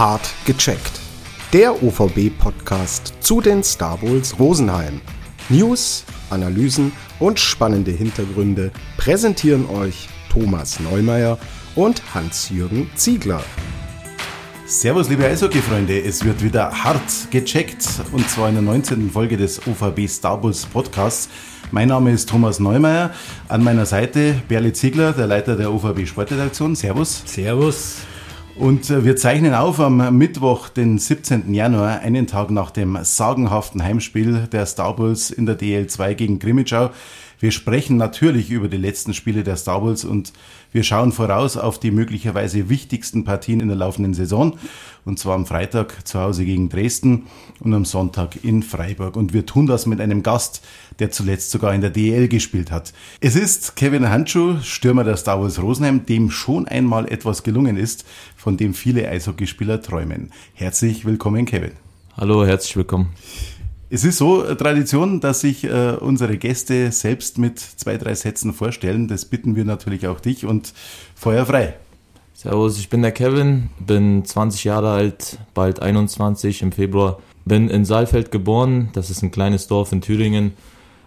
Hart gecheckt. Der OVB-Podcast zu den Star Bulls Rosenheim. News, Analysen und spannende Hintergründe präsentieren euch Thomas Neumeier und Hans-Jürgen Ziegler. Servus, liebe Eishockey-Freunde. Es wird wieder hart gecheckt und zwar in der 19. Folge des OVB Star Bulls Podcasts. Mein Name ist Thomas Neumeier. An meiner Seite Berli Ziegler, der Leiter der OVB Sportredaktion. Servus. Servus. Und äh, wir zeichnen auf am Mittwoch, den 17. Januar, einen Tag nach dem sagenhaften Heimspiel der Star Bulls in der DL2 gegen Grimmitschau. Wir sprechen natürlich über die letzten Spiele der Star Bulls und wir schauen voraus auf die möglicherweise wichtigsten Partien in der laufenden Saison. Und zwar am Freitag zu Hause gegen Dresden und am Sonntag in Freiburg. Und wir tun das mit einem Gast, der zuletzt sogar in der DL gespielt hat. Es ist Kevin Handschuh, Stürmer der Star Wars Rosenheim, dem schon einmal etwas gelungen ist, von dem viele Eishockeyspieler träumen. Herzlich willkommen, Kevin. Hallo, herzlich willkommen. Es ist so äh, Tradition, dass sich äh, unsere Gäste selbst mit zwei, drei Sätzen vorstellen. Das bitten wir natürlich auch dich und Feuer frei. Servus, ich bin der Kevin, bin 20 Jahre alt, bald 21 im Februar. Bin in Saalfeld geboren, das ist ein kleines Dorf in Thüringen.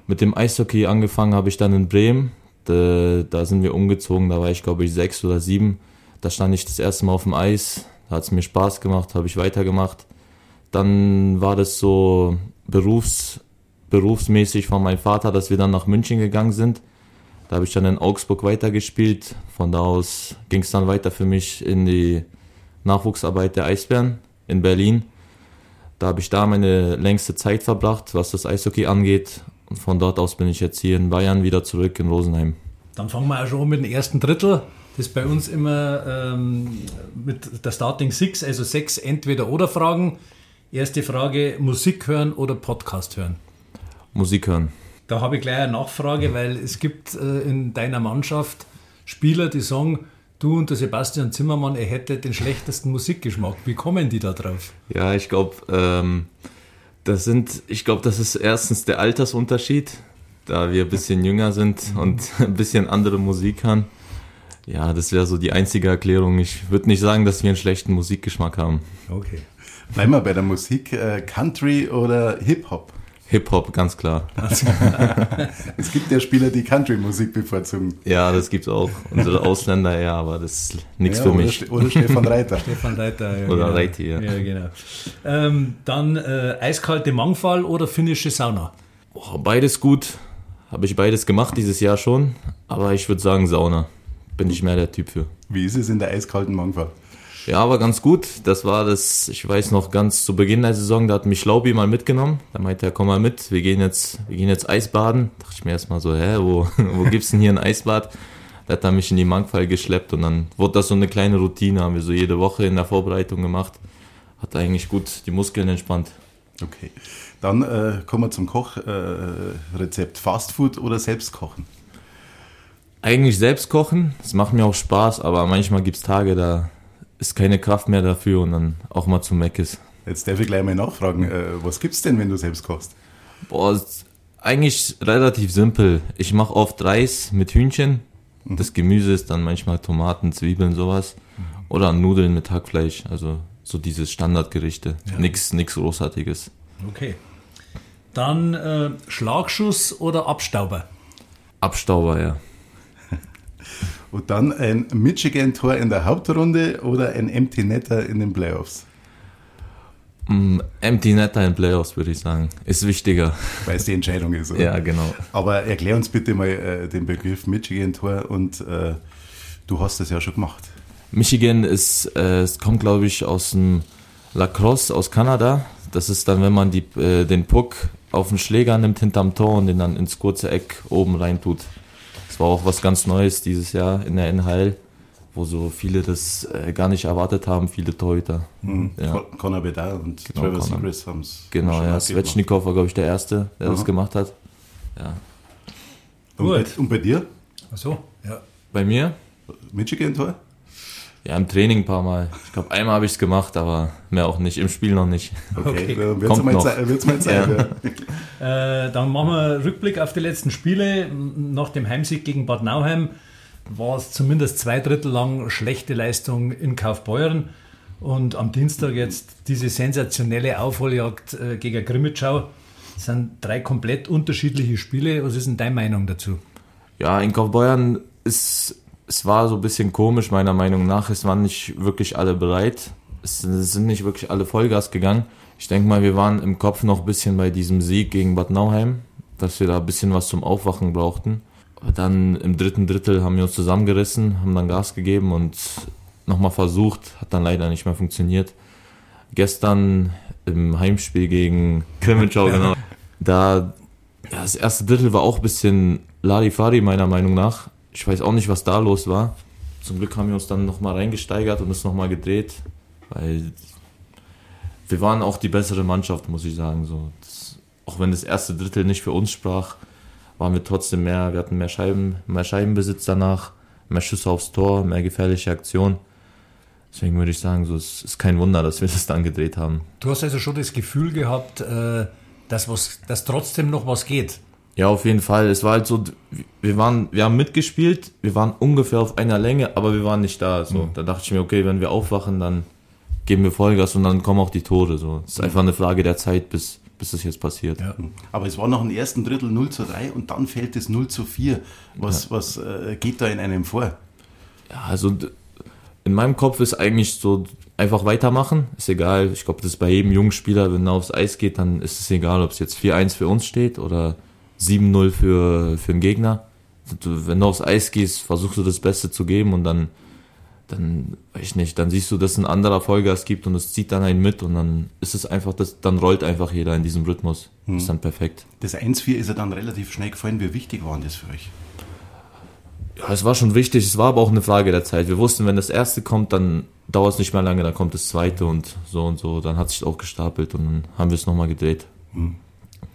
Mit dem Eishockey angefangen habe ich dann in Bremen. Da, da sind wir umgezogen, da war ich glaube ich sechs oder sieben. Da stand ich das erste Mal auf dem Eis, da hat es mir Spaß gemacht, habe ich weitergemacht. Dann war das so berufs, berufsmäßig von meinem Vater, dass wir dann nach München gegangen sind. Da habe ich dann in Augsburg weitergespielt. Von da aus ging es dann weiter für mich in die Nachwuchsarbeit der Eisbären in Berlin. Da habe ich da meine längste Zeit verbracht, was das Eishockey angeht. Von dort aus bin ich jetzt hier in Bayern wieder zurück in Rosenheim. Dann fangen wir auch schon mit dem ersten Drittel. Das ist bei uns immer ähm, mit der Starting Six, also sechs Entweder-Oder-Fragen. Erste Frage: Musik hören oder Podcast hören? Musik hören. Da habe ich gleich eine Nachfrage, weil es gibt äh, in deiner Mannschaft Spieler, die sagen, du und der Sebastian Zimmermann, er hätte den schlechtesten Musikgeschmack. Wie kommen die da drauf? Ja, ich glaube, ähm, das sind, ich glaube, das ist erstens der Altersunterschied, da wir ein bisschen jünger sind und ein bisschen andere Musik hören. Ja, das wäre so die einzige Erklärung. Ich würde nicht sagen, dass wir einen schlechten Musikgeschmack haben. Okay. Bleiben wir bei der Musik. Äh, Country oder Hip-Hop? Hip-Hop, ganz klar. es gibt ja Spieler, die Country-Musik bevorzugen. Ja, das gibt es auch. Unsere Ausländer, ja, aber das ist nichts ja, für mich. Oder Stefan Reiter. Stefan Reiter, ja. Oder genau. Reiti, ja. Ja, genau. Ähm, dann äh, eiskalte Mangfall oder finnische Sauna? Oh, beides gut. Habe ich beides gemacht dieses Jahr schon. Aber ich würde sagen Sauna. Bin ich mehr der Typ für. Wie ist es in der eiskalten Mangfall? Ja, aber ganz gut. Das war das, ich weiß noch ganz zu Beginn der Saison, da hat mich Laubi mal mitgenommen. Da meinte er, komm mal mit, wir gehen jetzt, wir gehen jetzt Eisbaden. Da dachte ich mir erstmal so, hä, wo, wo gibt's denn hier ein Eisbad? Da hat er mich in die Mangfall geschleppt und dann wurde das so eine kleine Routine, haben wir so jede Woche in der Vorbereitung gemacht. Hat eigentlich gut die Muskeln entspannt. Okay. Dann äh, kommen wir zum Kochrezept. Äh, Fastfood oder selbst kochen? Eigentlich selbst kochen. Es macht mir auch Spaß, aber manchmal gibt's Tage, da ist keine Kraft mehr dafür und dann auch mal zu Meckes. Jetzt darf ich gleich mal nachfragen, äh, was gibt's denn, wenn du selbst kochst? Boah, ist eigentlich relativ simpel. Ich mache oft Reis mit Hühnchen. Mhm. Das Gemüse ist dann manchmal Tomaten, Zwiebeln, sowas. Mhm. Oder Nudeln mit Hackfleisch. Also so dieses Standardgerichte. Ja. Nix, nix Großartiges. Okay. Dann äh, Schlagschuss oder Abstauber? Abstauber, ja. Und dann ein Michigan-Tor in der Hauptrunde oder ein Empty Netter in den Playoffs? Mm, Empty Netter in Playoffs, würde ich sagen. Ist wichtiger. Weil es die Entscheidung ist, oder? Ja, genau. Aber erklär uns bitte mal äh, den Begriff Michigan-Tor und äh, du hast das ja schon gemacht. Michigan ist, äh, es kommt glaube ich aus dem Lacrosse aus Kanada. Das ist dann, wenn man die, äh, den Puck auf den Schläger nimmt hinterm Tor und den dann ins kurze Eck oben rein tut. Das war auch was ganz Neues dieses Jahr in der NHL, wo so viele das äh, gar nicht erwartet haben, viele Torhüter. Mhm. Ja. Conor Bedard und genau, Trevor Seagrass haben es Genau, ja. Svechnikov war, glaube ich, der Erste, der Aha. das gemacht hat. Ja. Und, bei, und bei dir? Ach so, ja. Bei mir? Michigan-Tor? Ja, im Training ein paar Mal. Ich glaube, einmal habe ich es gemacht, aber mehr auch nicht. Im Spiel noch nicht. Okay, okay. dann wird es mal, Zeit, mal Zeit. Ja. äh, dann machen wir Rückblick auf die letzten Spiele. Nach dem Heimsieg gegen Bad Nauheim war es zumindest zwei Drittel lang schlechte Leistung in Kaufbeuren. Und am Dienstag jetzt diese sensationelle Aufholjagd äh, gegen Grimmitschau. Das sind drei komplett unterschiedliche Spiele. Was ist denn deine Meinung dazu? Ja, in Kaufbeuern ist, es war so ein bisschen komisch, meiner Meinung nach. Es waren nicht wirklich alle bereit. Es sind nicht wirklich alle Vollgas gegangen. Ich denke mal, wir waren im Kopf noch ein bisschen bei diesem Sieg gegen Bad Nauheim, dass wir da ein bisschen was zum Aufwachen brauchten. Aber dann im dritten Drittel haben wir uns zusammengerissen, haben dann Gas gegeben und nochmal versucht, hat dann leider nicht mehr funktioniert. Gestern im Heimspiel gegen Krimitschau, genau, da, ja, das erste Drittel war auch ein bisschen Larifari meiner Meinung nach. Ich weiß auch nicht, was da los war. Zum Glück haben wir uns dann nochmal reingesteigert und es nochmal gedreht, weil wir waren auch die bessere Mannschaft, muss ich sagen. So, das, auch wenn das erste Drittel nicht für uns sprach, waren wir trotzdem mehr, wir hatten mehr Scheiben, mehr Scheibenbesitz danach, mehr Schüsse aufs Tor, mehr gefährliche Aktionen. Deswegen würde ich sagen, so, es ist kein Wunder, dass wir das dann gedreht haben. Du hast also schon das Gefühl gehabt, äh, dass, was, dass trotzdem noch was geht. Ja, auf jeden Fall. Es war halt so, wir waren, wir haben mitgespielt, wir waren ungefähr auf einer Länge, aber wir waren nicht da. So, mhm. da dachte ich mir, okay, wenn wir aufwachen, dann geben wir Vollgas und dann kommen auch die Tore. So, es ist einfach eine Frage der Zeit, bis, bis das jetzt passiert. Ja. Aber es war noch im ersten Drittel 0 zu 3 und dann fällt es 0 zu 4. Was, ja. was äh, geht da in einem vor? Ja, also in meinem Kopf ist eigentlich so einfach weitermachen. Ist egal. Ich glaube, das ist bei jedem jungen Spieler, wenn er aufs Eis geht, dann ist es egal, ob es jetzt 4-1 für uns steht oder 7-0 für, für den Gegner. Wenn du aufs Eis gehst, versuchst du das Beste zu geben und dann, dann, weiß ich nicht, dann siehst du, dass ein anderer Vollgas gibt und es zieht dann einen mit und dann ist es einfach, das, dann rollt einfach jeder in diesem Rhythmus. Hm. Ist dann perfekt. Das 1-4 ist ja dann relativ schnell gefallen. Wie wichtig war das für euch? Ja, es war schon wichtig, es war aber auch eine Frage der Zeit. Wir wussten, wenn das erste kommt, dann dauert es nicht mehr lange, dann kommt das zweite und so und so. Dann hat sich auch gestapelt und dann haben wir es nochmal gedreht. Hm.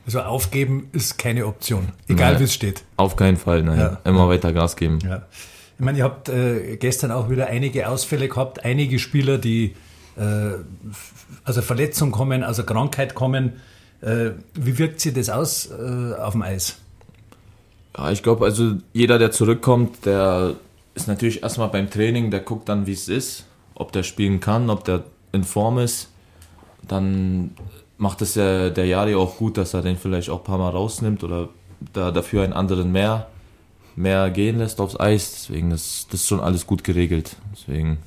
Also aufgeben ist keine Option, egal wie es steht. Auf keinen Fall, nein. Ja. Immer weiter Gas geben. Ja. Ich meine, ihr habt äh, gestern auch wieder einige Ausfälle gehabt, einige Spieler, die äh, also Verletzung kommen, also Krankheit kommen. Äh, wie wirkt sich das aus äh, auf dem Eis? Ja, ich glaube, also jeder, der zurückkommt, der ist natürlich erstmal beim Training, der guckt dann, wie es ist, ob der spielen kann, ob der in Form ist. Dann macht es ja der Jari auch gut, dass er den vielleicht auch ein paar Mal rausnimmt oder da dafür einen anderen mehr, mehr gehen lässt aufs Eis. Deswegen, das, das ist schon alles gut geregelt. Deswegen,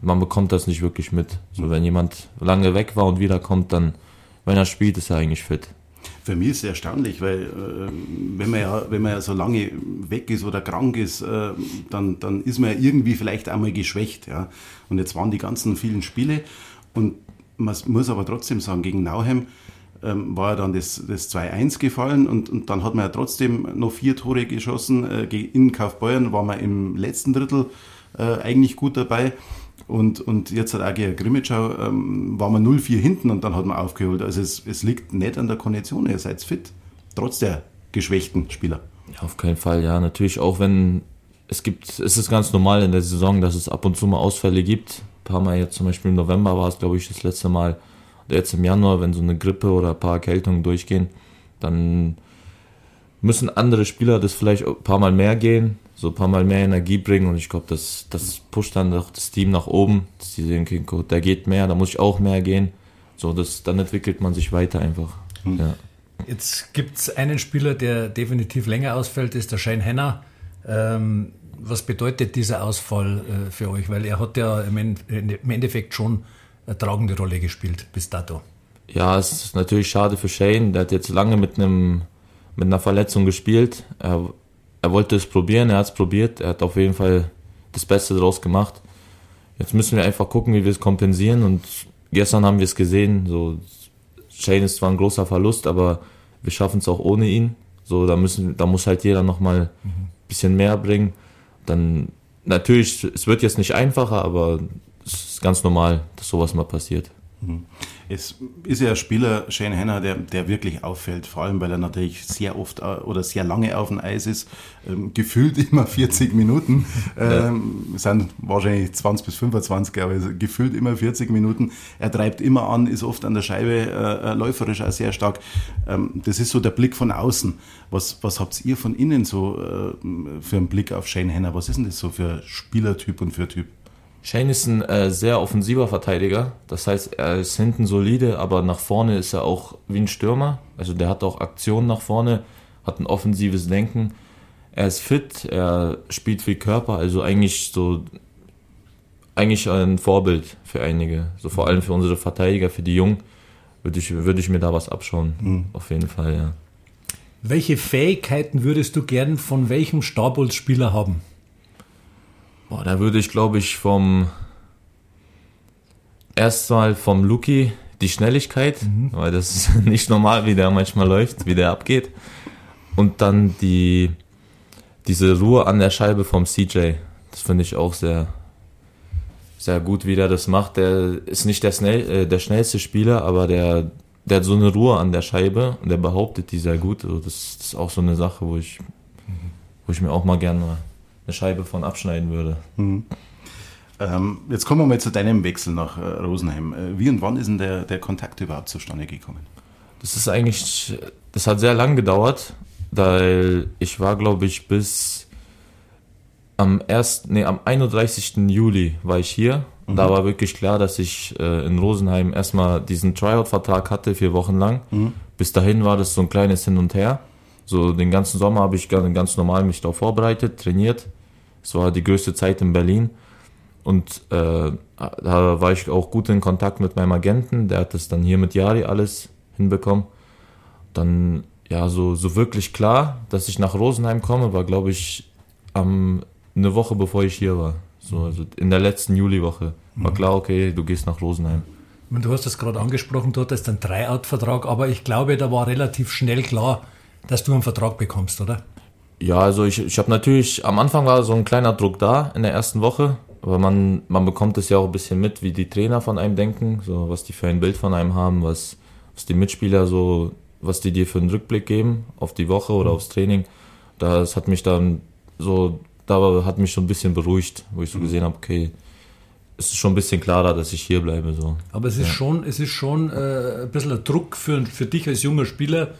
man bekommt das nicht wirklich mit. So, wenn jemand lange weg war und wiederkommt, dann, wenn er spielt, ist er eigentlich fit. Für mich ist es erstaunlich, weil äh, wenn, man ja, wenn man ja so lange weg ist oder krank ist, äh, dann, dann ist man ja irgendwie vielleicht einmal geschwächt. Ja? Und jetzt waren die ganzen vielen Spiele und man muss aber trotzdem sagen, gegen Nauheim ähm, war ja dann das, das 2-1 gefallen und, und dann hat man ja trotzdem noch vier Tore geschossen. Äh, in Kaufbeuern war man im letzten Drittel äh, eigentlich gut dabei. Und, und jetzt hat AG Grimmitschau, ähm, war man 0-4 hinten und dann hat man aufgeholt. Also es, es liegt nicht an der Kondition, ihr seid fit, trotz der geschwächten Spieler. Auf keinen Fall, ja. Natürlich auch wenn es gibt, es ist ganz normal in der Saison, dass es ab und zu mal Ausfälle gibt. Ein paar Mal jetzt zum Beispiel im November war es, glaube ich, das letzte Mal. Oder jetzt im Januar, wenn so eine Grippe oder ein paar Erkältungen durchgehen, dann müssen andere Spieler das vielleicht ein paar Mal mehr gehen so ein paar Mal mehr Energie bringen und ich glaube, das, das pusht dann auch das Team nach oben, dass die sehen, okay, der geht mehr, da muss ich auch mehr gehen. So, das, dann entwickelt man sich weiter einfach. Mhm. Ja. Jetzt gibt es einen Spieler, der definitiv länger ausfällt, ist der Shane Henner. Ähm, was bedeutet dieser Ausfall äh, für euch? Weil er hat ja im, Endeffekt schon eine tragende Rolle gespielt bis dato. Ja, es ist natürlich schade für Shane. Der hat jetzt lange mit einem mit einer Verletzung gespielt. Er er wollte es probieren, er hat es probiert, er hat auf jeden Fall das Beste daraus gemacht. Jetzt müssen wir einfach gucken, wie wir es kompensieren und gestern haben wir es gesehen, so Shane ist zwar ein großer Verlust, aber wir schaffen es auch ohne ihn. So, da müssen, da muss halt jeder nochmal ein bisschen mehr bringen. Dann, natürlich, es wird jetzt nicht einfacher, aber es ist ganz normal, dass sowas mal passiert. Mhm. Es ist ja ein Spieler, Shane Henner, der, der wirklich auffällt, vor allem weil er natürlich sehr oft äh, oder sehr lange auf dem Eis ist, ähm, gefühlt immer 40 Minuten, ähm, ja. sind wahrscheinlich 20 bis 25, aber gefühlt immer 40 Minuten. Er treibt immer an, ist oft an der Scheibe äh, äh, läuferisch auch sehr stark. Ähm, das ist so der Blick von außen. Was, was habt ihr von innen so äh, für einen Blick auf Shane Henner? Was ist denn das so für Spielertyp und für Typ? Shane ist ein äh, sehr offensiver Verteidiger. Das heißt, er ist hinten solide, aber nach vorne ist er auch wie ein Stürmer. Also der hat auch Aktionen nach vorne, hat ein offensives Denken. Er ist fit, er spielt viel Körper, also eigentlich so eigentlich ein Vorbild für einige. So vor allem für unsere Verteidiger, für die Jungen, würde ich, würde ich mir da was abschauen. Mhm. Auf jeden Fall, ja. Welche Fähigkeiten würdest du gern von welchem Starbolz-Spieler haben? Boah, da würde ich, glaube ich, vom erstmal vom Luki die Schnelligkeit, mhm. weil das ist nicht normal, wie der manchmal läuft, wie der abgeht. Und dann die diese Ruhe an der Scheibe vom CJ. Das finde ich auch sehr, sehr gut, wie der das macht. Der ist nicht der, schnell, äh, der schnellste Spieler, aber der, der hat so eine Ruhe an der Scheibe und der behauptet die sehr gut. Also das, das ist auch so eine Sache, wo ich, wo ich mir auch mal gerne eine Scheibe von abschneiden würde. Mhm. Ähm, jetzt kommen wir mal zu deinem Wechsel nach äh, Rosenheim. Äh, wie und wann ist denn der, der Kontakt überhaupt zustande gekommen? Das ist eigentlich, das hat sehr lang gedauert, weil ich war, glaube ich, bis am 1., nee, am 31. Juli war ich hier. Mhm. da war wirklich klar, dass ich äh, in Rosenheim erstmal diesen Tryout-Vertrag hatte, vier Wochen lang. Mhm. Bis dahin war das so ein kleines Hin und Her. So den ganzen Sommer habe ich ganz normal mich darauf vorbereitet, trainiert. Es war die größte Zeit in Berlin. Und äh, da war ich auch gut in Kontakt mit meinem Agenten. Der hat das dann hier mit Jari alles hinbekommen. Dann, ja, so, so wirklich klar, dass ich nach Rosenheim komme, war, glaube ich, am, eine Woche bevor ich hier war. So, also in der letzten Juliwoche war klar, okay, du gehst nach Rosenheim. Du hast das gerade angesprochen, du hattest einen Tryout-Vertrag, aber ich glaube, da war relativ schnell klar, dass du einen Vertrag bekommst, oder? Ja, also ich, ich habe natürlich, am Anfang war so ein kleiner Druck da in der ersten Woche, aber man, man bekommt es ja auch ein bisschen mit, wie die Trainer von einem denken, so was die für ein Bild von einem haben, was, was die Mitspieler so, was die dir für einen Rückblick geben auf die Woche oder mhm. aufs Training. Das hat mich dann so, da hat mich schon ein bisschen beruhigt, wo ich so mhm. gesehen habe, okay, es ist schon ein bisschen klarer, dass ich hier bleibe. So. Aber es ist ja. schon, es ist schon äh, ein bisschen ein Druck für, für dich als junger Spieler,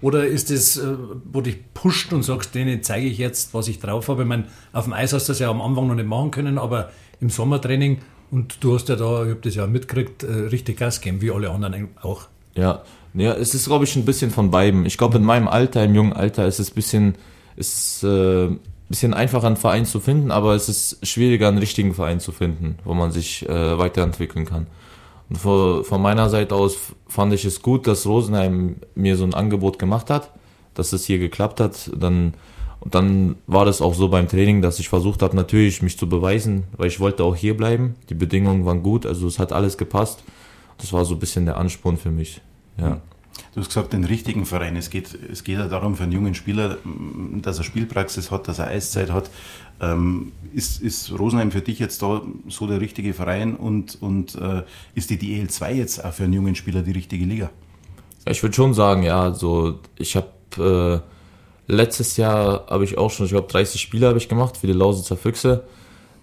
oder ist es, äh, wo dich pusht und sagst, denen zeige ich jetzt, was ich drauf habe? Ich meine, auf dem Eis hast du das ja am Anfang noch nicht machen können, aber im Sommertraining, und du hast ja da, ich habe das ja mitgekriegt, äh, richtig Gas gegeben, wie alle anderen auch. Ja, ja es ist, glaube ich, ein bisschen von beiden. Ich glaube, in meinem Alter, im jungen Alter, ist es ein bisschen, ist, äh, bisschen einfacher, einen Verein zu finden, aber es ist schwieriger, einen richtigen Verein zu finden, wo man sich äh, weiterentwickeln kann. Und von, von meiner Seite aus fand ich es gut, dass Rosenheim mir so ein Angebot gemacht hat, dass es hier geklappt hat. Dann, und dann war das auch so beim Training, dass ich versucht habe, natürlich mich zu beweisen, weil ich wollte auch hier bleiben. Die Bedingungen waren gut, also es hat alles gepasst. Das war so ein bisschen der Ansporn für mich. Ja. Du hast gesagt, den richtigen Verein. Es geht, es geht ja darum für einen jungen Spieler, dass er Spielpraxis hat, dass er Eiszeit hat. Ähm, ist, ist Rosenheim für dich jetzt da so der richtige Verein und, und äh, ist die DL2 jetzt auch für einen jungen Spieler die richtige Liga? Ich würde schon sagen, ja. So, ich habe äh, letztes Jahr habe ich auch schon, ich glaube 30 Spiele habe ich gemacht für die Lausitzer Füchse.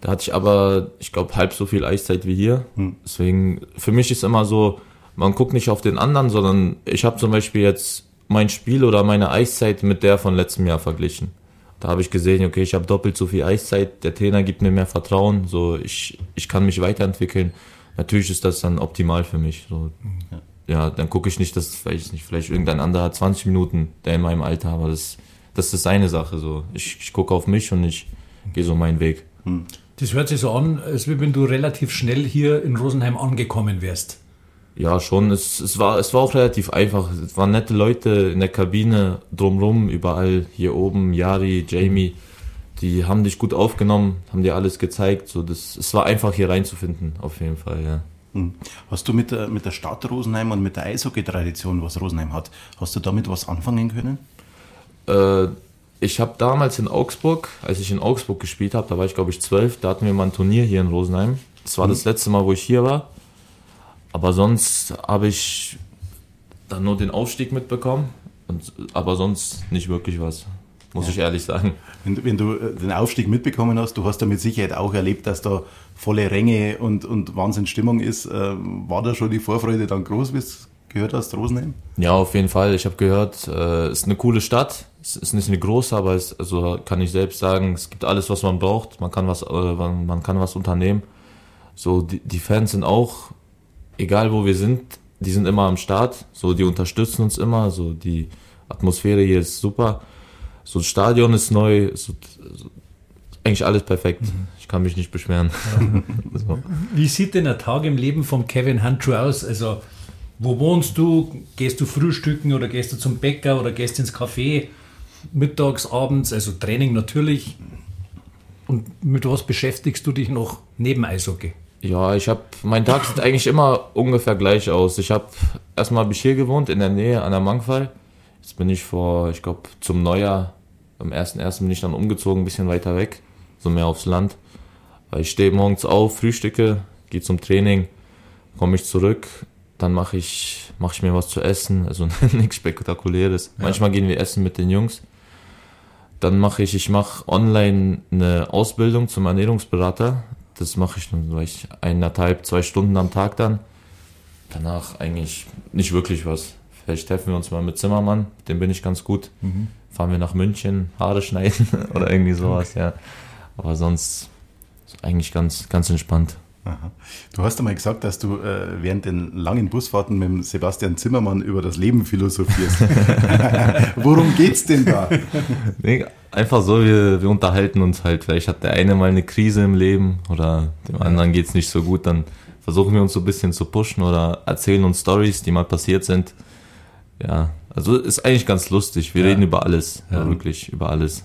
Da hatte ich aber, ich glaube, halb so viel Eiszeit wie hier. Hm. Deswegen, für mich ist immer so, man guckt nicht auf den anderen, sondern ich habe zum Beispiel jetzt mein Spiel oder meine Eiszeit mit der von letztem Jahr verglichen. Da habe ich gesehen, okay, ich habe doppelt so viel Eiszeit, der Trainer gibt mir mehr Vertrauen, so ich, ich kann mich weiterentwickeln. Natürlich ist das dann optimal für mich. So. Ja. ja dann gucke ich nicht, dass vielleicht nicht, vielleicht irgendein anderer 20 Minuten, der in meinem Alter, aber das, das ist seine Sache. So. Ich, ich gucke auf mich und ich gehe so meinen Weg. Hm. Das hört sich so an, als wenn du relativ schnell hier in Rosenheim angekommen wärst. Ja, schon. Es, es, war, es war auch relativ einfach. Es waren nette Leute in der Kabine, drumrum, überall, hier oben, Yari, Jamie. Die haben dich gut aufgenommen, haben dir alles gezeigt. So, das, es war einfach hier reinzufinden, auf jeden Fall, ja. Hm. Hast du mit der, mit der Stadt Rosenheim und mit der Eishockey-Tradition, was Rosenheim hat, hast du damit was anfangen können? Äh, ich habe damals in Augsburg, als ich in Augsburg gespielt habe, da war ich glaube ich zwölf, da hatten wir mal ein Turnier hier in Rosenheim. Das war hm. das letzte Mal, wo ich hier war. Aber sonst habe ich dann nur den Aufstieg mitbekommen, und, aber sonst nicht wirklich was, muss ja. ich ehrlich sagen. Wenn, wenn, du äh, den Aufstieg mitbekommen hast, du hast da mit Sicherheit auch erlebt, dass da volle Ränge und, und Wahnsinnsstimmung ist. Äh, war da schon die Vorfreude dann groß, wie es gehört hast, Rosenheim? Ja, auf jeden Fall. Ich habe gehört, es äh, ist eine coole Stadt. Es ist nicht eine große, aber es also kann ich selbst sagen, es gibt alles, was man braucht. Man kann was, man kann was unternehmen. So, die, die Fans sind auch, egal wo wir sind, die sind immer am Start. So, die unterstützen uns immer. So, die Atmosphäre hier ist super. So, das Stadion ist neu. So, so, eigentlich alles perfekt. Mhm. Ich kann mich nicht beschweren. Ja. so. Wie sieht denn ein Tag im Leben von Kevin Handschuh aus? Also, wo wohnst du? Gehst du frühstücken oder gehst du zum Bäcker oder gehst ins Café? Mittags, abends, also Training natürlich. Und mit was beschäftigst du dich noch neben Eishockey? Ja, ich habe, mein Tag sieht eigentlich immer ungefähr gleich aus. Ich habe, erstmal habe ich hier gewohnt, in der Nähe an der Mangfall. Jetzt bin ich vor, ich glaube, zum Neujahr, am 1.1. bin ich dann umgezogen, ein bisschen weiter weg, so mehr aufs Land. Ich stehe morgens auf, frühstücke, gehe zum Training, komme ich zurück, dann mache ich, mach ich mir was zu essen, also nichts Spektakuläres. Ja. Manchmal gehen wir essen mit den Jungs. Dann mache ich, ich mache online eine Ausbildung zum Ernährungsberater. Das mache ich dann ich eineinhalb, zwei Stunden am Tag dann. Danach eigentlich nicht wirklich was. Vielleicht treffen wir uns mal mit Zimmermann, dem bin ich ganz gut. Mhm. Fahren wir nach München, Haare schneiden oder irgendwie sowas, ja. Aber sonst eigentlich ganz, ganz entspannt. Aha. Du hast einmal gesagt, dass du äh, während den langen Busfahrten mit Sebastian Zimmermann über das Leben philosophierst. Worum geht's denn da? Nee, einfach so, wir, wir unterhalten uns halt. Vielleicht hat der eine mal eine Krise im Leben oder dem anderen geht's nicht so gut, dann versuchen wir uns so ein bisschen zu pushen oder erzählen uns Stories, die mal passiert sind. Ja, also ist eigentlich ganz lustig. Wir ja. reden über alles, ja. wirklich über alles.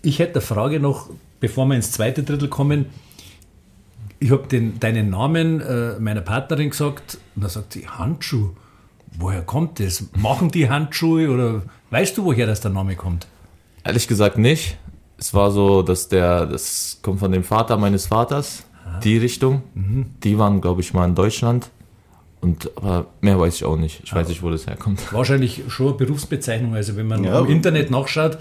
Ich hätte eine Frage noch, bevor wir ins zweite Drittel kommen ich habe deinen Namen äh, meiner Partnerin gesagt und da sagt sie, Handschuh. Woher kommt das? Machen die Handschuhe oder weißt du, woher das der Name kommt? Ehrlich gesagt nicht. Es war so, dass der, das kommt von dem Vater meines Vaters, ah. die Richtung. Mhm. Die waren, glaube ich, mal in Deutschland. Und, aber mehr weiß ich auch nicht. Ich weiß nicht, wo das herkommt. Wahrscheinlich schon eine Berufsbezeichnung. Also wenn man ja. im Internet nachschaut,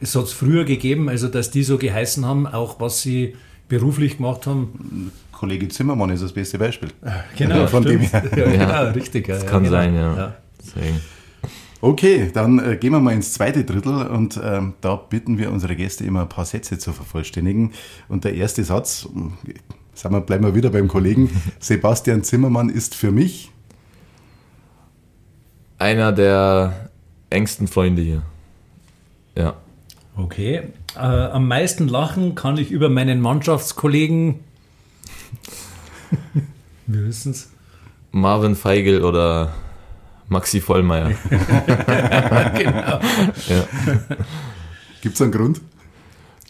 es hat es früher gegeben, also dass die so geheißen haben, auch was sie beruflich gemacht haben. Kollege Zimmermann ist das beste Beispiel. Genau, von dem her. Ja, genau, richtig. Das ja, kann genau. sein, ja. ja. Okay, dann äh, gehen wir mal ins zweite Drittel und ähm, da bitten wir unsere Gäste immer ein paar Sätze zu vervollständigen. Und der erste Satz, sagen wir, bleiben wir wieder beim Kollegen, Sebastian Zimmermann ist für mich einer der engsten Freunde hier. Ja. Okay. Äh, am meisten lachen kann ich über meinen Mannschaftskollegen Wir wissen es. Marvin Feigl oder Maxi Vollmeier. genau. Ja. Gibt es einen Grund?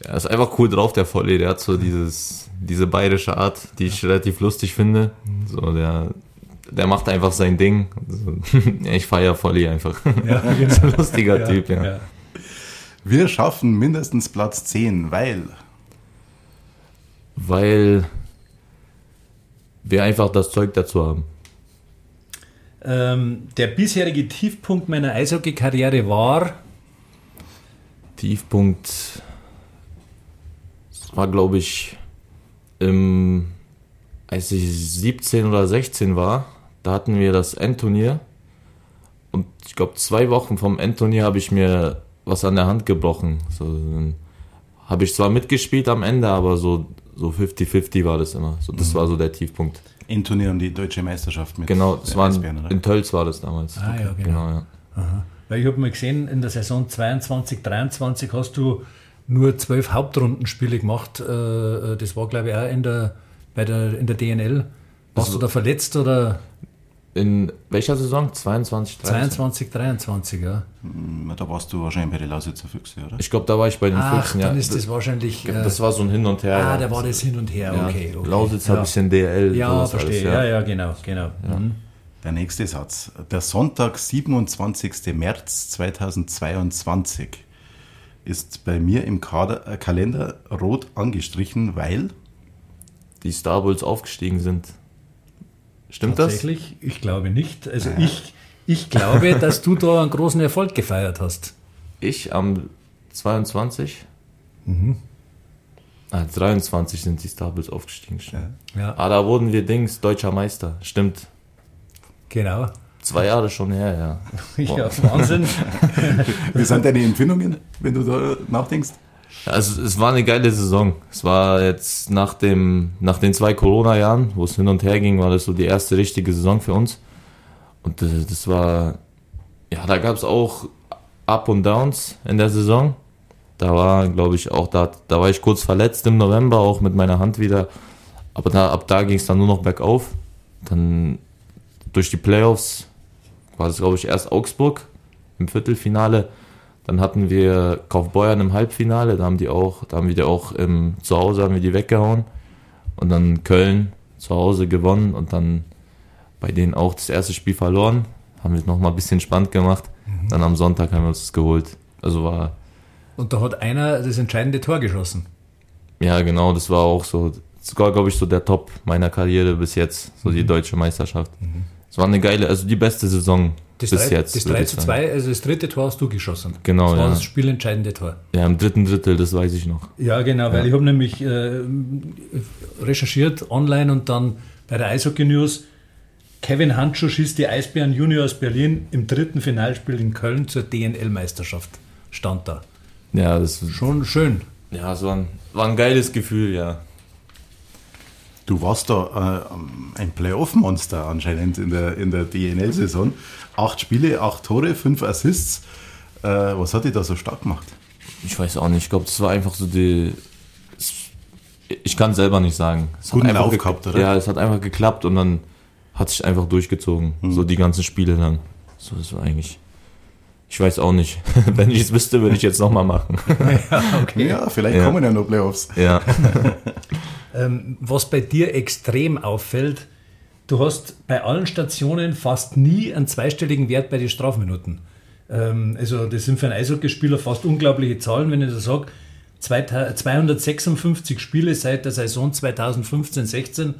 Ja, ist einfach cool drauf, der Volli. Der hat so dieses, diese bayerische Art, die ich relativ lustig finde. So, der, der macht einfach sein Ding. ich feiere Volli einfach. Ja, genau. so ein lustiger ja, Typ, ja. ja. Wir schaffen mindestens Platz 10, weil. Weil wir einfach das Zeug dazu haben. Ähm, der bisherige Tiefpunkt meiner Eishockey-Karriere war. Tiefpunkt war, glaube ich, im, als ich 17 oder 16 war. Da hatten wir das Endturnier. Und ich glaube, zwei Wochen vom Endturnier habe ich mir was an der Hand gebrochen. So, habe ich zwar mitgespielt am Ende, aber so so 50-50 war das immer. So, das mhm. war so der Tiefpunkt. In Turnier um die deutsche Meisterschaft mit Genau, das war in, in Tölz war das damals. Ah, ja, genau. genau ja. Weil ich habe mal gesehen, in der Saison 22, 23 hast du nur zwölf Hauptrundenspiele gemacht. Äh, äh, das war, glaube ich, auch in der, bei der, in der DNL. Warst also, du da verletzt oder? In welcher Saison? 22, 23? 22, 23, ja. Hm, da warst du wahrscheinlich bei den Lausitzer Füchse, oder? Ich glaube, da war ich bei den Ach, Füchsen, ja. dann ist das wahrscheinlich... Das war so ein Hin und Her. Ah, ja. da war das Hin und Her, okay. okay. Lausitz ja. ein bisschen DL. Ja, verstehe. Alles, ja. ja, ja, genau. genau. Ja. Mhm. Der nächste Satz. Der Sonntag, 27. März 2022 ist bei mir im Kader, äh, Kalender rot angestrichen, weil... Die Star Bulls aufgestiegen sind. Stimmt Tatsächlich? das? Tatsächlich? Ich glaube nicht. Also ja. ich, ich glaube, dass du da einen großen Erfolg gefeiert hast. Ich am 22? Mhm. Ah, 23 sind die Stables aufgestiegen. Ja. ja. Ah, da wurden wir Dings, deutscher Meister. Stimmt. Genau. Zwei Jahre schon her, ja. ja, Wahnsinn. Wie sind deine Empfindungen, wenn du da nachdenkst? Also es war eine geile Saison. Es war jetzt nach dem nach den zwei Corona-Jahren, wo es hin und her ging, war das so die erste richtige Saison für uns. Und das, das war ja, da gab es auch Up und Downs in der Saison. Da war, glaube ich, auch da, da war ich kurz verletzt im November, auch mit meiner Hand wieder. Aber da, ab da ging es dann nur noch bergauf. Dann durch die Playoffs war es, glaube ich, erst Augsburg im Viertelfinale. Dann hatten wir Kaufbeuern im Halbfinale, da haben die auch, da haben wir die auch im, zu Hause haben wir die weggehauen. Und dann Köln zu Hause gewonnen und dann bei denen auch das erste Spiel verloren. Haben wir es nochmal ein bisschen spannend gemacht. Mhm. Dann am Sonntag haben wir uns das geholt. Also war. Und da hat einer das entscheidende Tor geschossen. Ja, genau, das war auch so, sogar glaube ich so der Top meiner Karriere bis jetzt, so mhm. die deutsche Meisterschaft. Mhm. Es war eine geile, also die beste Saison das bis 3, jetzt. Das 3 zu 2, also das dritte Tor hast du geschossen. Genau, Das war ja. das spielentscheidende Tor. Ja, im dritten Drittel, das weiß ich noch. Ja, genau, weil Ja. ich habe nämlich äh, recherchiert online und dann bei der Eishockey News, Kevin Handschuh schießt die Eisbären Juniors Berlin im dritten Finalspiel in Köln zur DNL-Meisterschaft. Stand da. Ja, das, Schon schön. ja, es war ein, war ein geiles Gefühl, ja. Du warst da äh, ein Playoff-Monster anscheinend in der, in der DNL-Saison. Acht Spiele, acht Tore, fünf Assists. Äh, was hat dich da so stark gemacht? Ich weiß auch nicht, ich glaube, das war einfach so die. es- Ich kann es selber nicht sagen. Es Guten hat einfach Lauf ge- gehabt, oder? Ja, es hat einfach geklappt und dann hat sich einfach durchgezogen. Hm. So die ganzen Spiele dann. So, das war eigentlich. Ich weiß auch nicht. Wenn ich es wüsste, würde ich jetzt nochmal machen. Ja, vielleicht Ja. kommen ja noch Playoffs. ja. Ähm, was bei dir extrem auffällt, du hast bei allen Stationen fast nie einen zweistelligen Wert bei den Strafminuten. Ähm, also das sind für einen Eishockeyspieler fast unglaubliche Zahlen, wenn ich so sage, 256 Spiele seit der Saison 2015-16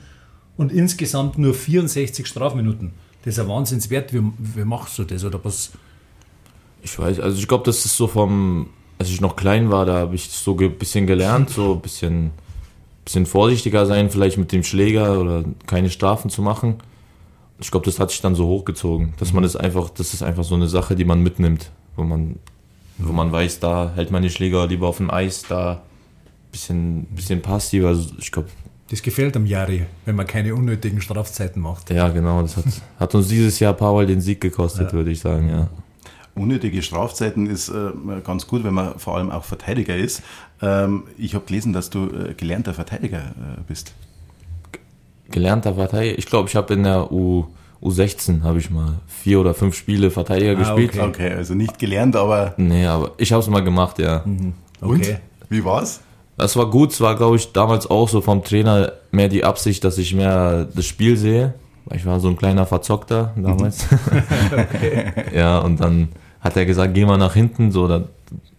und insgesamt nur 64 Strafminuten. Das ist ein Wahnsinnswert. Wie, wie machst du das? Oder was? Ich weiß, also ich glaube, das ist so vom, als ich noch klein war, da habe ich so ein bisschen gelernt, so ein bisschen, bisschen vorsichtiger sein, vielleicht mit dem Schläger oder keine Strafen zu machen. Ich glaube, das hat sich dann so hochgezogen, dass man das einfach, das ist einfach so eine Sache, die man mitnimmt, wo man, wo man weiß, da hält man den Schläger lieber auf dem Eis, da bisschen, bisschen passiver. Also ich glaube, Das gefällt am Jari, wenn man keine unnötigen Strafzeiten macht. ja genau, das hat, hat uns dieses Jahr Mal den Sieg gekostet, würde ich sagen, ja. Unnötige Strafzeiten ist äh, ganz gut, wenn man vor allem auch Verteidiger ist. Ähm, ich habe gelesen, dass du äh, gelernter Verteidiger äh, bist. gelernter Verteidiger. Ich glaube, ich habe in der U, U16 habe ich mal vier oder fünf Spiele Verteidiger Ah, gespielt. okay. Okay, also nicht gelernt, aber Nee, aber ich habe es mal gemacht, ja. Okay. und? Wie war's? Das war gut. Es war, glaube ich, damals auch so vom Trainer mehr die Absicht, dass ich mehr das Spiel sehe. Ich war so ein kleiner Verzockter damals. ja, und dann hat er gesagt, geh mal nach hinten. So, da-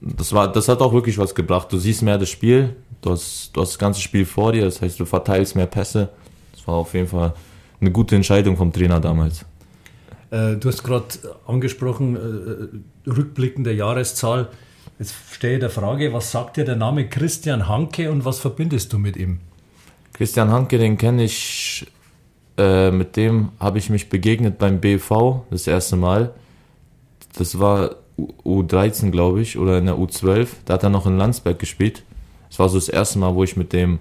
das, war, das hat auch wirklich was gebracht. Du siehst mehr das Spiel. Du hast, du hast das ganze Spiel vor dir. Das heißt, du verteilst mehr Pässe. Das war auf jeden Fall eine gute Entscheidung vom Trainer damals. Äh, du hast gerade angesprochen, äh, rückblickende Jahreszahl. Jetzt stelle ich der Frage, was sagt dir der Name Christian Hanke und was verbindest du mit ihm? Christian Hanke, den kenne ich, äh, mit dem habe ich mich begegnet beim BV das erste Mal. Das war U- U13, glaube ich, oder in der U12. Da hat er noch in Landsberg gespielt. Das war so das erste Mal, wo ich mit dem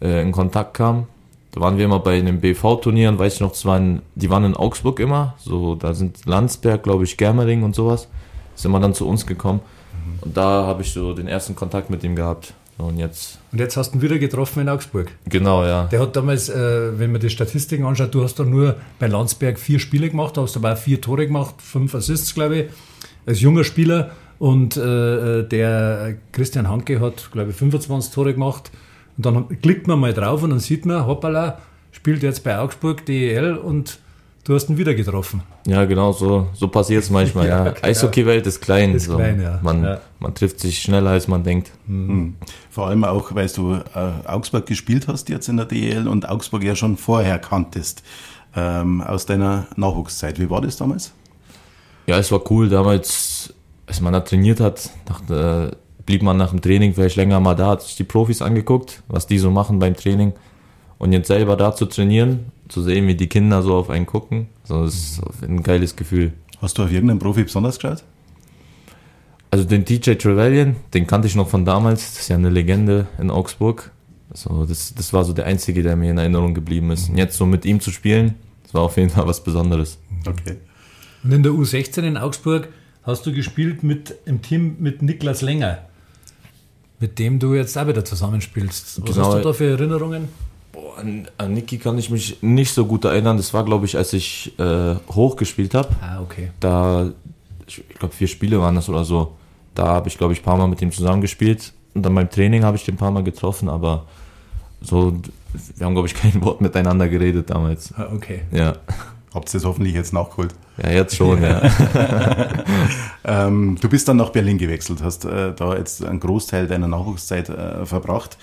äh, in Kontakt kam. Da waren wir immer bei den BV-Turnieren, weiß ich noch, das waren, die waren in Augsburg immer. So, da sind Landsberg, glaube ich, Germering und sowas. Ist immer dann zu uns gekommen. Und da habe ich so den ersten Kontakt mit ihm gehabt. Und jetzt, Und jetzt hast du ihn wieder getroffen in Augsburg. genau, ja. Der hat damals, äh, wenn man die Statistiken anschaut, du hast da nur bei Landsberg vier Spiele gemacht, hast dabei vier Tore gemacht, fünf Assists, glaube ich, als junger Spieler. Und äh, der Christian Hanke hat, glaube ich, 25 Tore gemacht. Und dann klickt man mal drauf und dann sieht man, hoppala, spielt jetzt bei Augsburg DEL und du hast ihn wieder getroffen. Ja, genau, so, so passiert es manchmal. Ja, ja. Eishockey-Welt ist klein. Ist so. klein, ja. Man, Ja. man trifft sich schneller, als man denkt. Vor allem auch, weil du äh, Augsburg gespielt hast jetzt in der DEL und Augsburg ja schon vorher kanntest ähm, aus deiner Nachwuchszeit. Wie war das damals? Ja, es war cool. Damals, als man da trainiert hat, dachte, äh, blieb man nach dem Training vielleicht länger mal da, hat sich die Profis angeguckt, was die so machen beim Training. Und jetzt selber da zu trainieren, zu sehen, wie die Kinder so auf einen gucken, so, das ist ein geiles Gefühl. Hast du auf irgendeinen Profi besonders geschaut? Also den DJ Trevelyan, den kannte ich noch von damals. Das ist ja eine Legende in Augsburg. Also das, das war so der einzige, der mir in Erinnerung geblieben ist. Und jetzt so mit ihm zu spielen, das war auf jeden Fall was Besonderes. Okay. Und in der U16 in Augsburg hast du gespielt mit im Team mit Niklas Länger, mit dem du jetzt auch wieder zusammenspielst. Was Genau. hast du da für Erinnerungen? Boah, an, an Niki kann ich mich nicht so gut erinnern. Das war, glaube ich, als ich äh, hoch gespielt habe. Ah, okay. Da, ich glaube, vier Spiele waren das oder so. Da habe ich, glaube ich, ein paar Mal mit ihm zusammengespielt. Und dann beim Training habe ich den ein paar Mal getroffen, aber so, wir haben, glaube ich, kein Wort miteinander geredet damals. Ah, okay. Ja, Habt ihr das hoffentlich jetzt nachgeholt? ja jetzt schon, ja. Ähm, du bist dann nach Berlin gewechselt, hast äh, da jetzt einen Großteil deiner Nachwuchszeit äh, verbracht.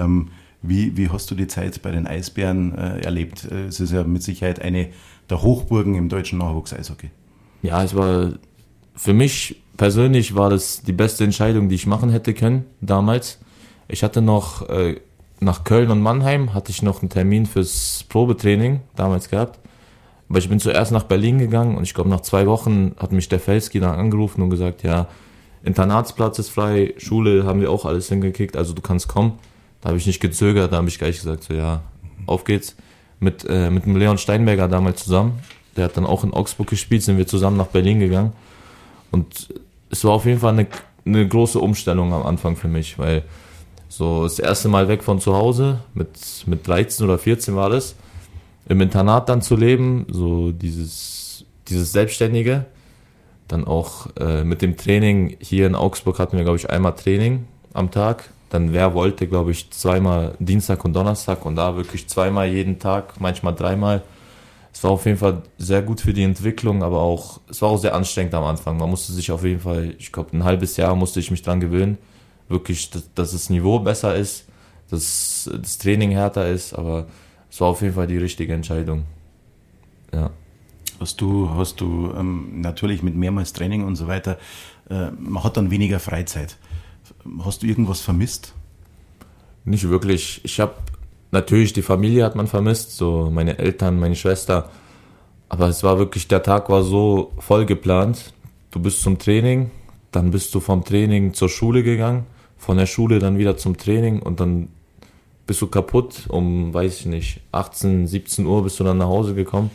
Ähm, wie, wie hast du die Zeit bei den Eisbären äh, erlebt? Es ist ja mit Sicherheit eine der Hochburgen im deutschen Nachwuchs-Eishockey. Ja, es war für mich persönlich war das die beste Entscheidung, die ich machen hätte können damals. Ich hatte noch äh, nach Köln und Mannheim hatte ich noch einen Termin fürs Probetraining damals gehabt. Aber ich bin zuerst nach Berlin gegangen und ich glaube nach zwei Wochen hat mich der Felski dann angerufen und gesagt, ja, Internatsplatz ist frei, Schule haben wir auch alles hingekickt, also du kannst kommen. Da habe ich nicht gezögert, da habe ich gleich gesagt, so ja, auf geht's. Mit, äh, mit dem Leon Steinberger damals zusammen. Der hat dann auch in Augsburg gespielt, sind wir zusammen nach Berlin gegangen. Und es war auf jeden Fall eine, eine große Umstellung am Anfang für mich, weil so das erste Mal weg von zu Hause, mit, mit 13 oder 14 war das, im Internat dann zu leben, so dieses, dieses Selbstständige. Dann auch äh, mit dem Training hier in Augsburg hatten wir, glaube ich, einmal Training am Tag. Dann wer wollte, glaube ich, zweimal Dienstag und Donnerstag und da wirklich zweimal jeden Tag, manchmal dreimal. Es war auf jeden Fall sehr gut für die Entwicklung, aber auch, es war auch sehr anstrengend am Anfang. Man musste sich auf jeden Fall, ich glaube, ein halbes Jahr musste ich mich dran gewöhnen. Wirklich, dass, dass das Niveau besser ist, dass das Training härter ist, aber es war auf jeden Fall die richtige Entscheidung. Ja. Hast du, hast du ähm, natürlich mit mehrmals Training und so weiter, äh, man hat dann weniger Freizeit. Hast du irgendwas vermisst? Nicht wirklich. Ich habe natürlich die Familie hat man vermisst, so meine Eltern, meine Schwester. Aber es war wirklich, der Tag war so voll geplant. Du bist zum Training, dann bist du vom Training zur Schule gegangen, von der Schule dann wieder zum Training und dann bist du kaputt. Um, weiß ich nicht, 18, 17 Uhr bist du dann nach Hause gekommen,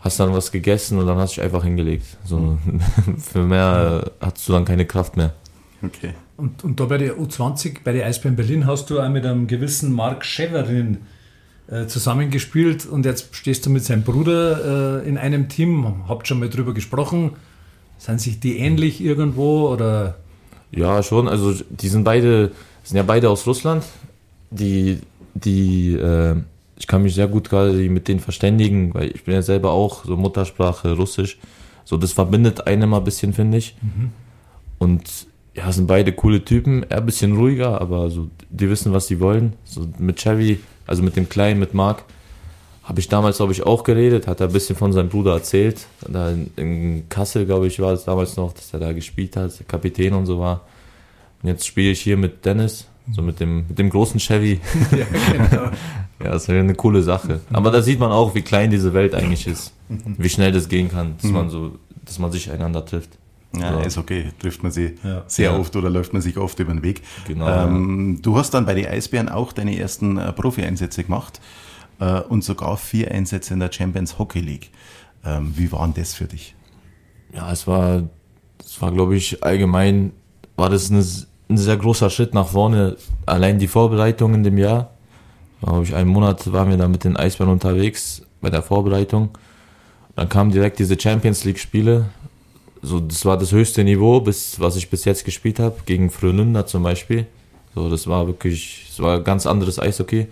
hast dann was gegessen und dann hast du dich einfach hingelegt. So, für mehr hast du dann keine Kraft mehr. Okay. Und, und da bei der U20, bei der Eisbären Berlin, hast du auch mit einem gewissen Mark Scheverin äh, zusammengespielt und jetzt stehst du mit seinem Bruder äh, in einem Team. Habt schon mal drüber gesprochen? Sind sich die ähnlich irgendwo oder? Ja, schon. Also die sind beide, sind ja beide aus Russland. Die, die, äh, ich kann mich sehr gut gerade mit denen verständigen, weil ich bin ja selber auch so Muttersprache Russisch. So, das verbindet einen immer ein bisschen, finde ich. Und ja, sind beide coole Typen. Er ein bisschen ruhiger, aber so, die wissen, was sie wollen. So mit Chevy, also mit dem Kleinen, mit Mark, habe ich damals, glaube ich, auch geredet, hat er ein bisschen von seinem Bruder erzählt. Da in, Kassel, glaube ich, war es damals noch, dass er da gespielt hat, der Kapitän und so war. Und jetzt spiele ich hier mit Dennis, so mit dem, mit dem großen Chevy. Ja, genau. Ja, das ist eine coole Sache. Aber da sieht man auch, wie klein diese Welt eigentlich ist. Wie schnell das gehen kann, dass man so, dass man sich einander trifft. Ja, Ja. ist okay. Trifft man sie Ja. sehr Ja. oft oder läuft man sich oft über den Weg. Genau, Ähm, Du hast dann bei den Eisbären auch deine ersten äh, Profi-Einsätze gemacht äh, und sogar vier Einsätze in der Champions Hockey League. Ähm, wie waren das für dich? Ja, es war, es war, glaube ich, allgemein, war das eine, ein sehr großer Schritt nach vorne. Allein die Vorbereitung in dem Jahr, glaube ich, einen Monat waren wir da mit den Eisbären unterwegs bei der Vorbereitung. Dann kamen direkt diese Champions League Spiele. So, das war das höchste Niveau, bis, was ich bis jetzt gespielt habe, gegen Frölunda zum Beispiel. So, das war wirklich, es war ganz anderes Eishockey.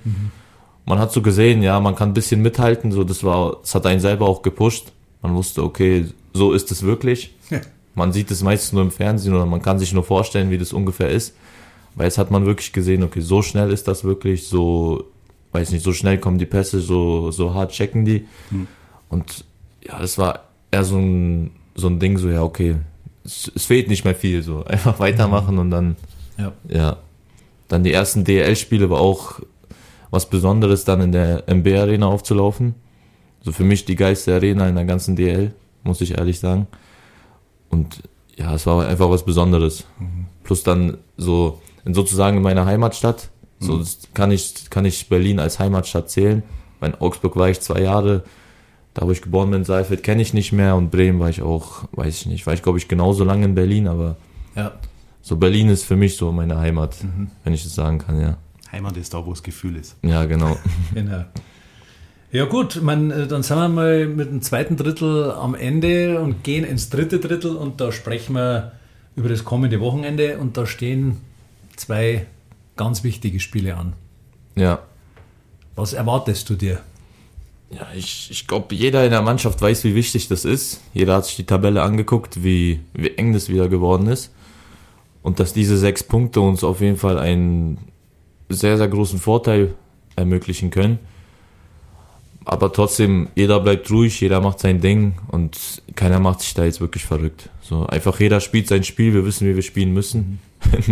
Man hat so gesehen, ja, man kann ein bisschen mithalten, so, das war, das hat einen selber auch gepusht. Man wusste, okay, so ist es wirklich. Man sieht es meistens nur im Fernsehen oder man kann sich nur vorstellen, wie das ungefähr ist. Weil jetzt hat man wirklich gesehen, okay, so schnell ist das wirklich, so, weiß nicht, so schnell kommen die Pässe, so, so hart checken die. Und ja, das war eher so ein, so ein Ding, so, ja, okay, es, es fehlt nicht mehr viel, so, einfach weitermachen und dann, Ja. ja. Dann die ersten DL-Spiele war auch was Besonderes, dann in der MB-Arena aufzulaufen. So für mich die geilste Arena in der ganzen DL, muss ich ehrlich sagen. Und ja, es war einfach was Besonderes. Mhm. Plus dann so in sozusagen in meiner Heimatstadt. So mhm. kann ich, kann ich Berlin als Heimatstadt zählen. In Augsburg war ich zwei Jahre, da wo ich geboren bin, Seifeld kenne ich nicht mehr und Bremen war ich auch, weiß ich nicht, war ich glaube ich genauso lange in Berlin, aber ja. so Berlin ist für mich so meine Heimat, mhm. wenn ich das sagen kann, ja. Heimat ist da, wo das Gefühl ist. Ja, genau. genau. Ja gut, man, äh, dann sind wir mal mit dem zweiten Drittel am Ende und gehen ins dritte Drittel und da sprechen wir über das kommende Wochenende und da stehen zwei ganz wichtige Spiele an. Ja. Was erwartest du dir? Ja, ich, ich glaube, jeder in der Mannschaft weiß, wie wichtig das ist. Jeder hat sich die Tabelle angeguckt, wie, wie eng das wieder geworden ist. Und dass diese sechs Punkte uns auf jeden Fall einen sehr, sehr großen Vorteil ermöglichen können aber trotzdem, jeder bleibt ruhig, jeder macht sein Ding und keiner macht sich da jetzt wirklich verrückt. So einfach jeder spielt sein Spiel, wir wissen, wie wir spielen müssen.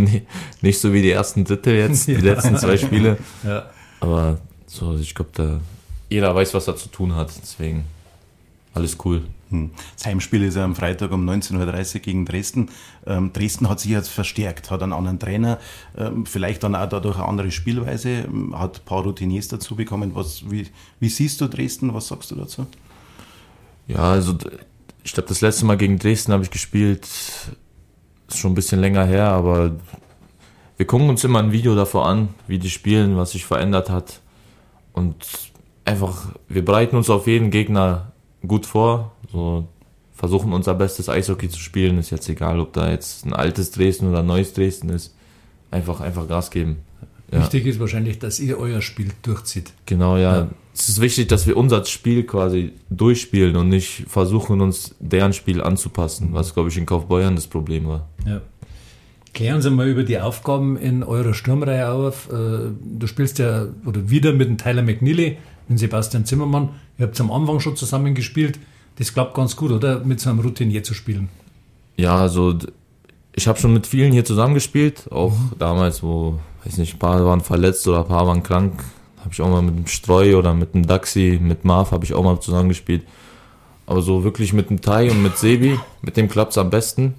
Nicht so wie die ersten Drittel jetzt, die ja. letzten zwei Spiele. Ja. Aber so, ich glaube, da jeder weiß, was er zu tun hat, deswegen alles cool. Hm. Das Heimspiel ist ja am Freitag um 19.30 Uhr gegen Dresden. Ähm, Dresden hat sich jetzt verstärkt, hat einen anderen Trainer, ähm, vielleicht dann auch dadurch eine andere Spielweise, ähm, hat ein paar Routiniers dazu bekommen. Was, wie, wie siehst du Dresden? Was sagst du dazu? Ja, also ich glaube, das letzte Mal gegen Dresden habe ich gespielt, ist schon ein bisschen länger her, aber wir gucken uns immer ein Video davor an, wie die spielen, was sich verändert hat. Und einfach, wir bereiten uns auf jeden Gegner gut vor. So versuchen unser bestes Eishockey zu spielen. Ist jetzt egal, ob da jetzt ein altes Dresden oder ein neues Dresden ist. Einfach, einfach Gas geben. Ja. Wichtig ist wahrscheinlich, dass ihr euer Spiel durchzieht. Genau, ja. ja. Es ist wichtig, dass wir unser Spiel quasi durchspielen und nicht versuchen, uns deren Spiel anzupassen, was, glaube ich, in Kaufbeuern das Problem war. Ja. Klären Sie mal über die Aufgaben in eurer Sturmreihe auf. Äh, du spielst ja oder wieder mit dem Tyler McNeely, mit Sebastian Zimmermann. Ihr habt am Anfang schon zusammen gespielt. Das klappt ganz gut, oder? Mit so einem Routinier zu spielen. Ja, also ich habe schon mit vielen hier zusammengespielt. Auch mhm. damals, wo, weiß nicht, ein paar waren verletzt oder ein paar waren krank. Habe ich auch mal mit dem Streu oder mit dem Daxi, mit Marv habe ich auch mal zusammengespielt. Aber so wirklich mit dem Tai und mit Sebi, mit dem klappt es am besten.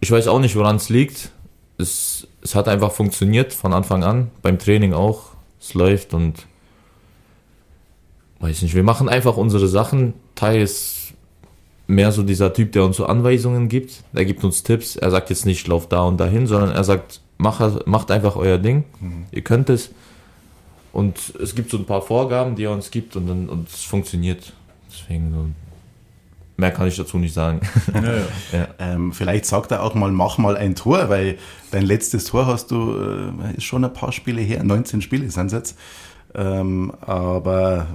Ich weiß auch nicht, woran es liegt. Es, es hat einfach funktioniert von Anfang an, beim Training auch. Es läuft und weiß nicht, wir machen einfach unsere Sachen. Tai ist mehr so dieser Typ, der uns so Anweisungen gibt. Er gibt uns Tipps. Er sagt jetzt nicht, lauf da und dahin, sondern er sagt, mach, macht einfach euer Ding. Mhm. Ihr könnt es. Und es gibt so ein paar Vorgaben, die er uns gibt und, dann, und es funktioniert. Deswegen so. Mehr kann ich dazu nicht sagen. Ja, ja. ja. Ähm, vielleicht sagt er auch mal, mach mal ein Tor, weil dein letztes Tor hast du, äh, ist schon ein paar Spiele her, 19 Spiele sind es jetzt. Ähm, aber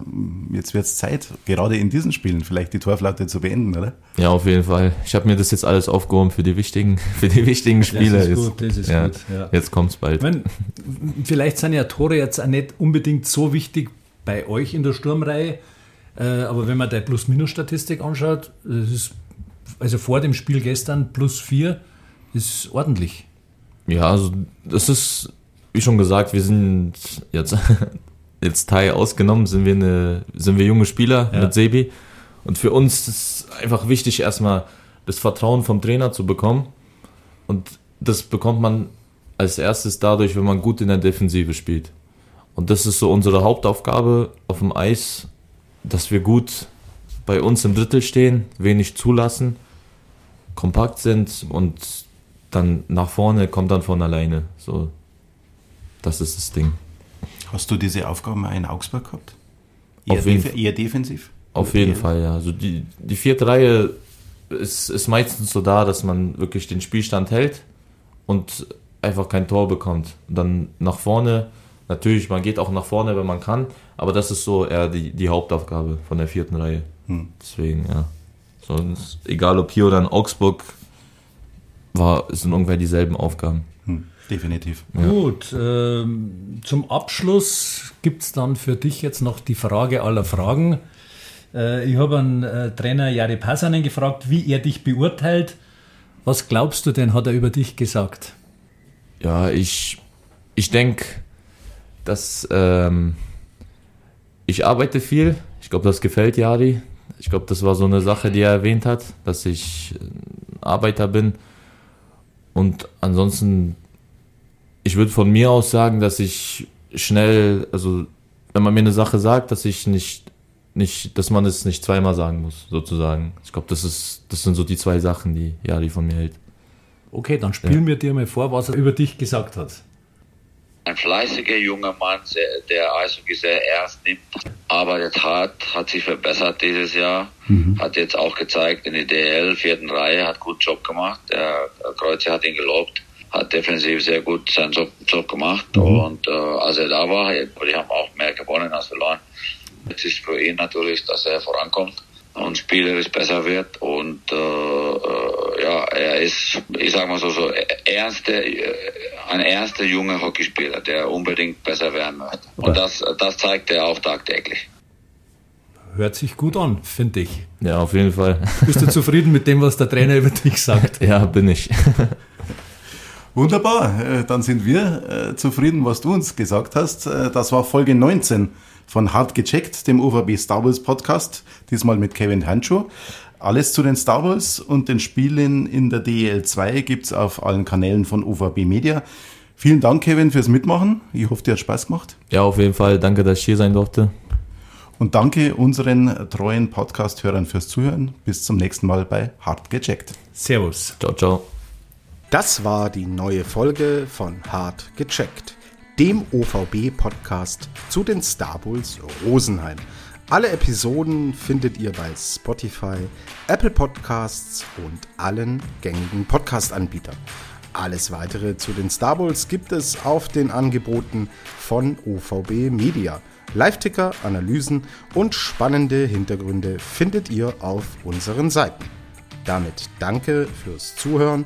jetzt wird es Zeit, gerade in diesen Spielen vielleicht die Torflaute zu beenden, oder? Ja, auf jeden Fall. Ich habe mir das jetzt alles aufgehoben für die wichtigen, für die wichtigen Spiele. Das ist gut, das ist ja, gut. Ja. Jetzt kommt's bald. Meine, vielleicht sind ja Tore jetzt auch nicht unbedingt so wichtig bei euch in der Sturmreihe, äh, aber wenn man die Plus-Minus-Statistik anschaut, das ist also vor dem Spiel gestern plus vier, ist ordentlich. Ja, also das ist, wie schon gesagt, wir sind jetzt jetzt Tai ausgenommen, sind wir, eine, sind wir junge Spieler ja. mit Sebi. Und für uns ist einfach wichtig, erstmal das Vertrauen vom Trainer zu bekommen. Und das bekommt man als erstes dadurch, wenn man gut in der Defensive spielt. Und das ist so unsere Hauptaufgabe auf dem Eis, dass wir gut bei uns im Drittel stehen, wenig zulassen, kompakt sind und dann nach vorne kommt dann von alleine. So, das ist das Ding. Hast du diese Aufgaben in Augsburg gehabt? Eher, def eher defensiv? Auf jeden Fall, ja. Also die, die vierte Reihe ist, ist meistens so da, dass man wirklich den Spielstand hält und einfach kein Tor bekommt. Und dann nach vorne, natürlich, man geht auch nach vorne, wenn man kann, aber das ist so eher die, die Hauptaufgabe von der vierten Reihe. Hm. Deswegen, ja. Sonst, egal ob hier oder in Augsburg, war, sind ungefähr dieselben Aufgaben. Definitiv. Ja. Gut, ähm, zum Abschluss gibt es dann für dich jetzt noch die Frage aller Fragen. Äh, ich habe einen äh, Trainer Jari Passanen gefragt, wie er dich beurteilt. Was glaubst du denn, hat er über dich gesagt? Ja, ich, ich denke, dass ähm, ich arbeite viel. Ich glaube, das gefällt Jari. Ich glaube, das war so eine Sache, die er erwähnt hat, dass ich äh, Arbeiter bin. Und ansonsten, ich würde von mir aus sagen, dass ich schnell, also wenn man mir eine Sache sagt, dass ich nicht, nicht, dass man es nicht zweimal sagen muss, sozusagen. Ich glaube, das ist, das sind so die zwei Sachen, die, ja, die von mir hält. Okay, dann spielen ja. wir dir mal vor, was er über dich gesagt hat. Ein fleißiger junger Mann, der Eishockey sehr ernst nimmt, arbeitet hart, hat sich verbessert dieses Jahr, mhm. hat jetzt auch gezeigt in der DL, vierten Reihe, hat guten Job gemacht. Der Kreuzer hat ihn gelobt, hat defensiv sehr gut seinen Job, Job gemacht mhm. und äh, als er da war, die haben auch mehr gewonnen als verloren. Es ist für ihn natürlich, dass er vorankommt und spielerisch besser wird und äh, äh, ja, er ist, ich sag mal so, so ernste, äh, ein ernster junger Hockeyspieler, der unbedingt besser werden möchte. Und das, das zeigt er auch tagtäglich. Hört sich gut an, finde ich. Ja, auf jeden Fall. Bist du zufrieden mit dem, was der Trainer über dich sagt? Ja, bin ich. Wunderbar, äh, dann sind wir zufrieden, was du uns gesagt hast. Das war Folge 19 von Hart gecheckt, dem UVB Star Wars Podcast, diesmal mit Kevin Handschuh. Alles zu den Star Wars und den Spielen in der DEL 2 gibt's auf allen Kanälen von UVB Media. Vielen Dank, Kevin, fürs Mitmachen. Ich hoffe, dir hat Spaß gemacht. Ja, auf jeden Fall. Danke, dass ich hier sein durfte. Und danke unseren treuen Podcast-Hörern fürs Zuhören. Bis zum nächsten Mal bei Hart gecheckt. Servus. Ciao, ciao. Das war die neue Folge von Hart gecheckt dem OVB-Podcast zu den Star Bulls Rosenheim. Alle Episoden findet ihr bei Spotify, Apple Podcasts und allen gängigen Podcast-Anbietern. Alles weitere zu den Star Bulls gibt es auf den Angeboten von OVB Media. Live-Ticker, Analysen und spannende Hintergründe findet ihr auf unseren Seiten. Damit danke fürs Zuhören